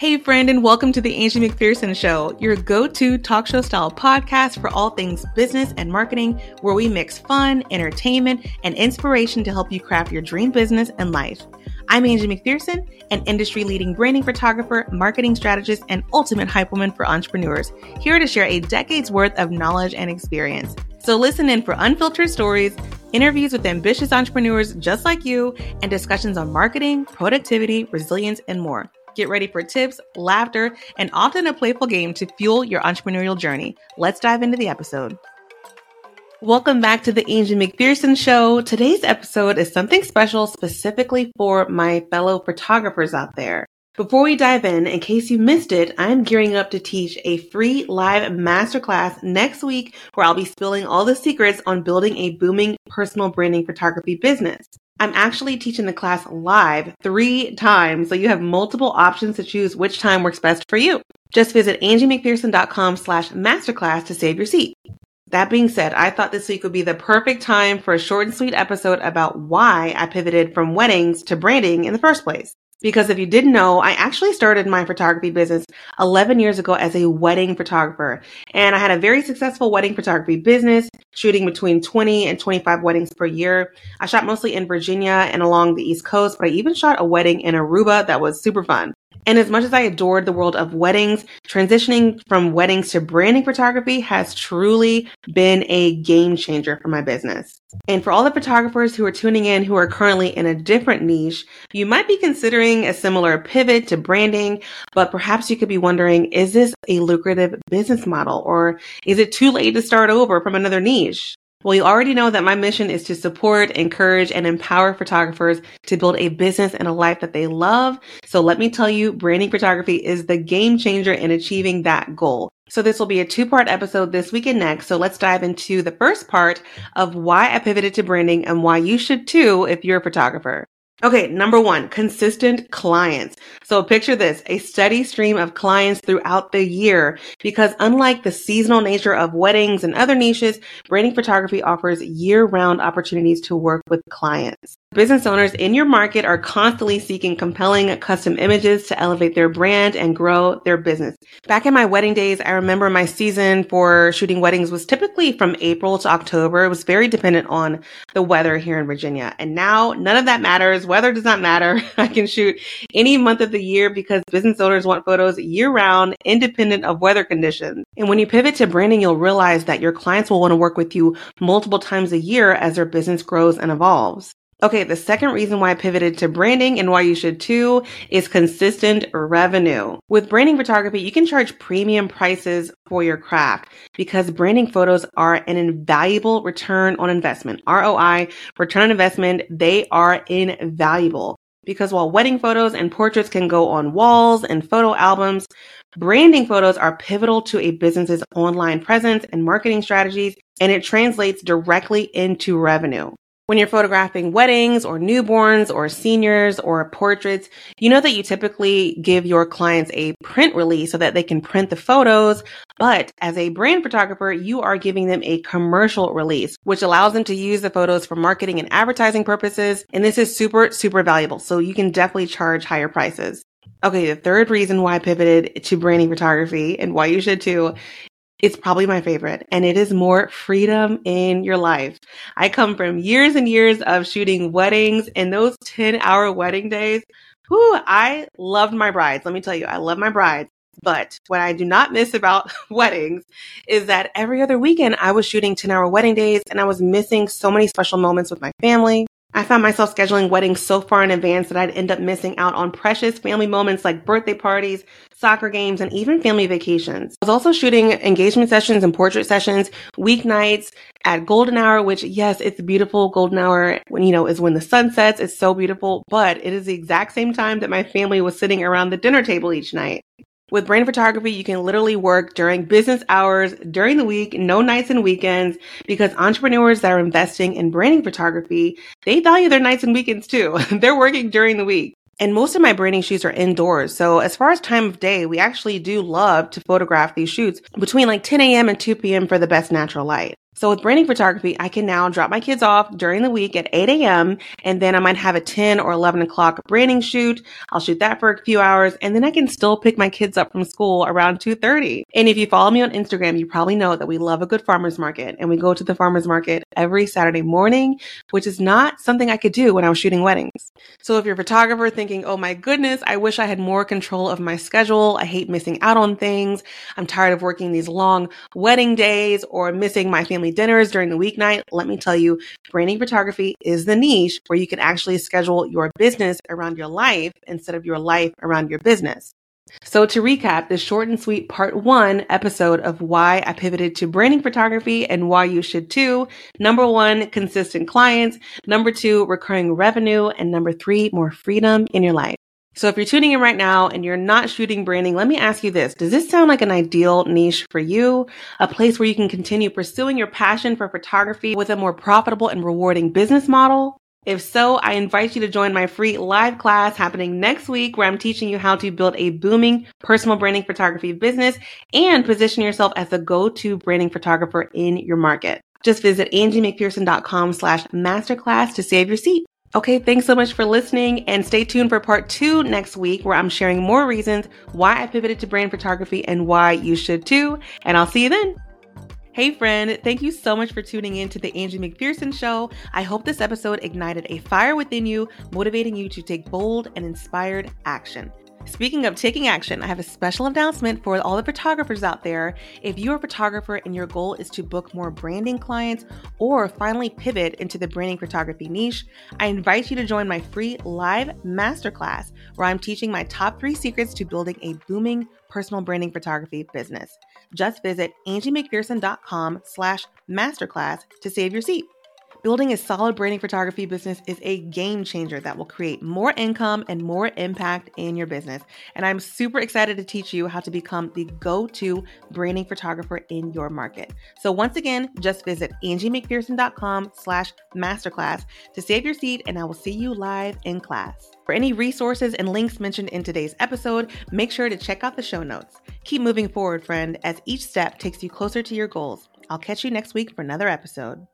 Hey, friend, and welcome to the Angie McPherson Show, your go to talk show style podcast for all things business and marketing, where we mix fun, entertainment, and inspiration to help you craft your dream business and life. I'm Angie McPherson, an industry leading branding photographer, marketing strategist, and ultimate hype woman for entrepreneurs, here to share a decade's worth of knowledge and experience. So listen in for unfiltered stories, interviews with ambitious entrepreneurs just like you, and discussions on marketing, productivity, resilience, and more. Get ready for tips, laughter, and often a playful game to fuel your entrepreneurial journey. Let's dive into the episode. Welcome back to the Angie McPherson Show. Today's episode is something special specifically for my fellow photographers out there. Before we dive in, in case you missed it, I'm gearing up to teach a free live masterclass next week where I'll be spilling all the secrets on building a booming personal branding photography business. I'm actually teaching the class live three times, so you have multiple options to choose which time works best for you. Just visit angiemcpherson.com slash masterclass to save your seat. That being said, I thought this week would be the perfect time for a short and sweet episode about why I pivoted from weddings to branding in the first place. Because if you didn't know, I actually started my photography business 11 years ago as a wedding photographer. And I had a very successful wedding photography business, shooting between 20 and 25 weddings per year. I shot mostly in Virginia and along the East Coast, but I even shot a wedding in Aruba that was super fun. And as much as I adored the world of weddings, transitioning from weddings to branding photography has truly been a game changer for my business. And for all the photographers who are tuning in who are currently in a different niche, you might be considering a similar pivot to branding, but perhaps you could be wondering, is this a lucrative business model or is it too late to start over from another niche? Well, you already know that my mission is to support, encourage, and empower photographers to build a business and a life that they love. So let me tell you, branding photography is the game changer in achieving that goal. So this will be a two part episode this week and next. So let's dive into the first part of why I pivoted to branding and why you should too if you're a photographer. Okay, number one, consistent clients. So picture this, a steady stream of clients throughout the year because unlike the seasonal nature of weddings and other niches, branding photography offers year round opportunities to work with clients. Business owners in your market are constantly seeking compelling custom images to elevate their brand and grow their business. Back in my wedding days, I remember my season for shooting weddings was typically from April to October. It was very dependent on the weather here in Virginia. And now none of that matters. Weather does not matter. I can shoot any month of the year because business owners want photos year round, independent of weather conditions. And when you pivot to branding, you'll realize that your clients will want to work with you multiple times a year as their business grows and evolves. Okay, the second reason why I pivoted to branding and why you should too is consistent revenue. With branding photography, you can charge premium prices for your craft because branding photos are an invaluable return on investment. ROI, return on investment, they are invaluable. Because while wedding photos and portraits can go on walls and photo albums, branding photos are pivotal to a business's online presence and marketing strategies, and it translates directly into revenue. When you're photographing weddings or newborns or seniors or portraits, you know that you typically give your clients a print release so that they can print the photos. But as a brand photographer, you are giving them a commercial release, which allows them to use the photos for marketing and advertising purposes. And this is super, super valuable. So you can definitely charge higher prices. Okay, the third reason why I pivoted to branding photography and why you should too it's probably my favorite and it is more freedom in your life. I come from years and years of shooting weddings and those 10 hour wedding days. Whoo, I loved my brides. Let me tell you, I love my brides. But what I do not miss about weddings is that every other weekend I was shooting 10 hour wedding days and I was missing so many special moments with my family, I found myself scheduling weddings so far in advance that I'd end up missing out on precious family moments like birthday parties, soccer games, and even family vacations. I was also shooting engagement sessions and portrait sessions weeknights at golden hour, which yes, it's beautiful. Golden hour when, you know, is when the sun sets. It's so beautiful, but it is the exact same time that my family was sitting around the dinner table each night. With brand photography, you can literally work during business hours, during the week, no nights and weekends, because entrepreneurs that are investing in branding photography, they value their nights and weekends too. They're working during the week. And most of my branding shoots are indoors. So as far as time of day, we actually do love to photograph these shoots between like 10 a.m. and 2 p.m. for the best natural light. So with branding photography, I can now drop my kids off during the week at 8 a.m. and then I might have a 10 or 11 o'clock branding shoot. I'll shoot that for a few hours and then I can still pick my kids up from school around 2.30. And if you follow me on Instagram, you probably know that we love a good farmer's market and we go to the farmer's market every Saturday morning, which is not something I could do when I was shooting weddings. So if you're a photographer thinking, oh my goodness, I wish I had more control of my schedule. I hate missing out on things. I'm tired of working these long wedding days or missing my family dinners during the weeknight, let me tell you, branding photography is the niche where you can actually schedule your business around your life instead of your life around your business. So to recap this short and sweet part one episode of why I pivoted to branding photography and why you should too. Number one, consistent clients. Number two, recurring revenue. And number three, more freedom in your life. So if you're tuning in right now and you're not shooting branding, let me ask you this. Does this sound like an ideal niche for you? A place where you can continue pursuing your passion for photography with a more profitable and rewarding business model? If so, I invite you to join my free live class happening next week where I'm teaching you how to build a booming personal branding photography business and position yourself as the go-to branding photographer in your market. Just visit angiemcpherson.com slash masterclass to save your seat. Okay, thanks so much for listening and stay tuned for part two next week where I'm sharing more reasons why I pivoted to brand photography and why you should too. And I'll see you then. Hey, friend, thank you so much for tuning in to the Angie McPherson Show. I hope this episode ignited a fire within you, motivating you to take bold and inspired action. Speaking of taking action, I have a special announcement for all the photographers out there. If you're a photographer and your goal is to book more branding clients or finally pivot into the branding photography niche, I invite you to join my free live masterclass where I'm teaching my top three secrets to building a booming personal branding photography business. Just visit angiemcpherson.com slash masterclass to save your seat. Building a solid branding photography business is a game changer that will create more income and more impact in your business. And I'm super excited to teach you how to become the go to branding photographer in your market. So once again, just visit angiemcpherson.com slash masterclass to save your seat, and I will see you live in class. For any resources and links mentioned in today's episode, make sure to check out the show notes. Keep moving forward, friend, as each step takes you closer to your goals. I'll catch you next week for another episode.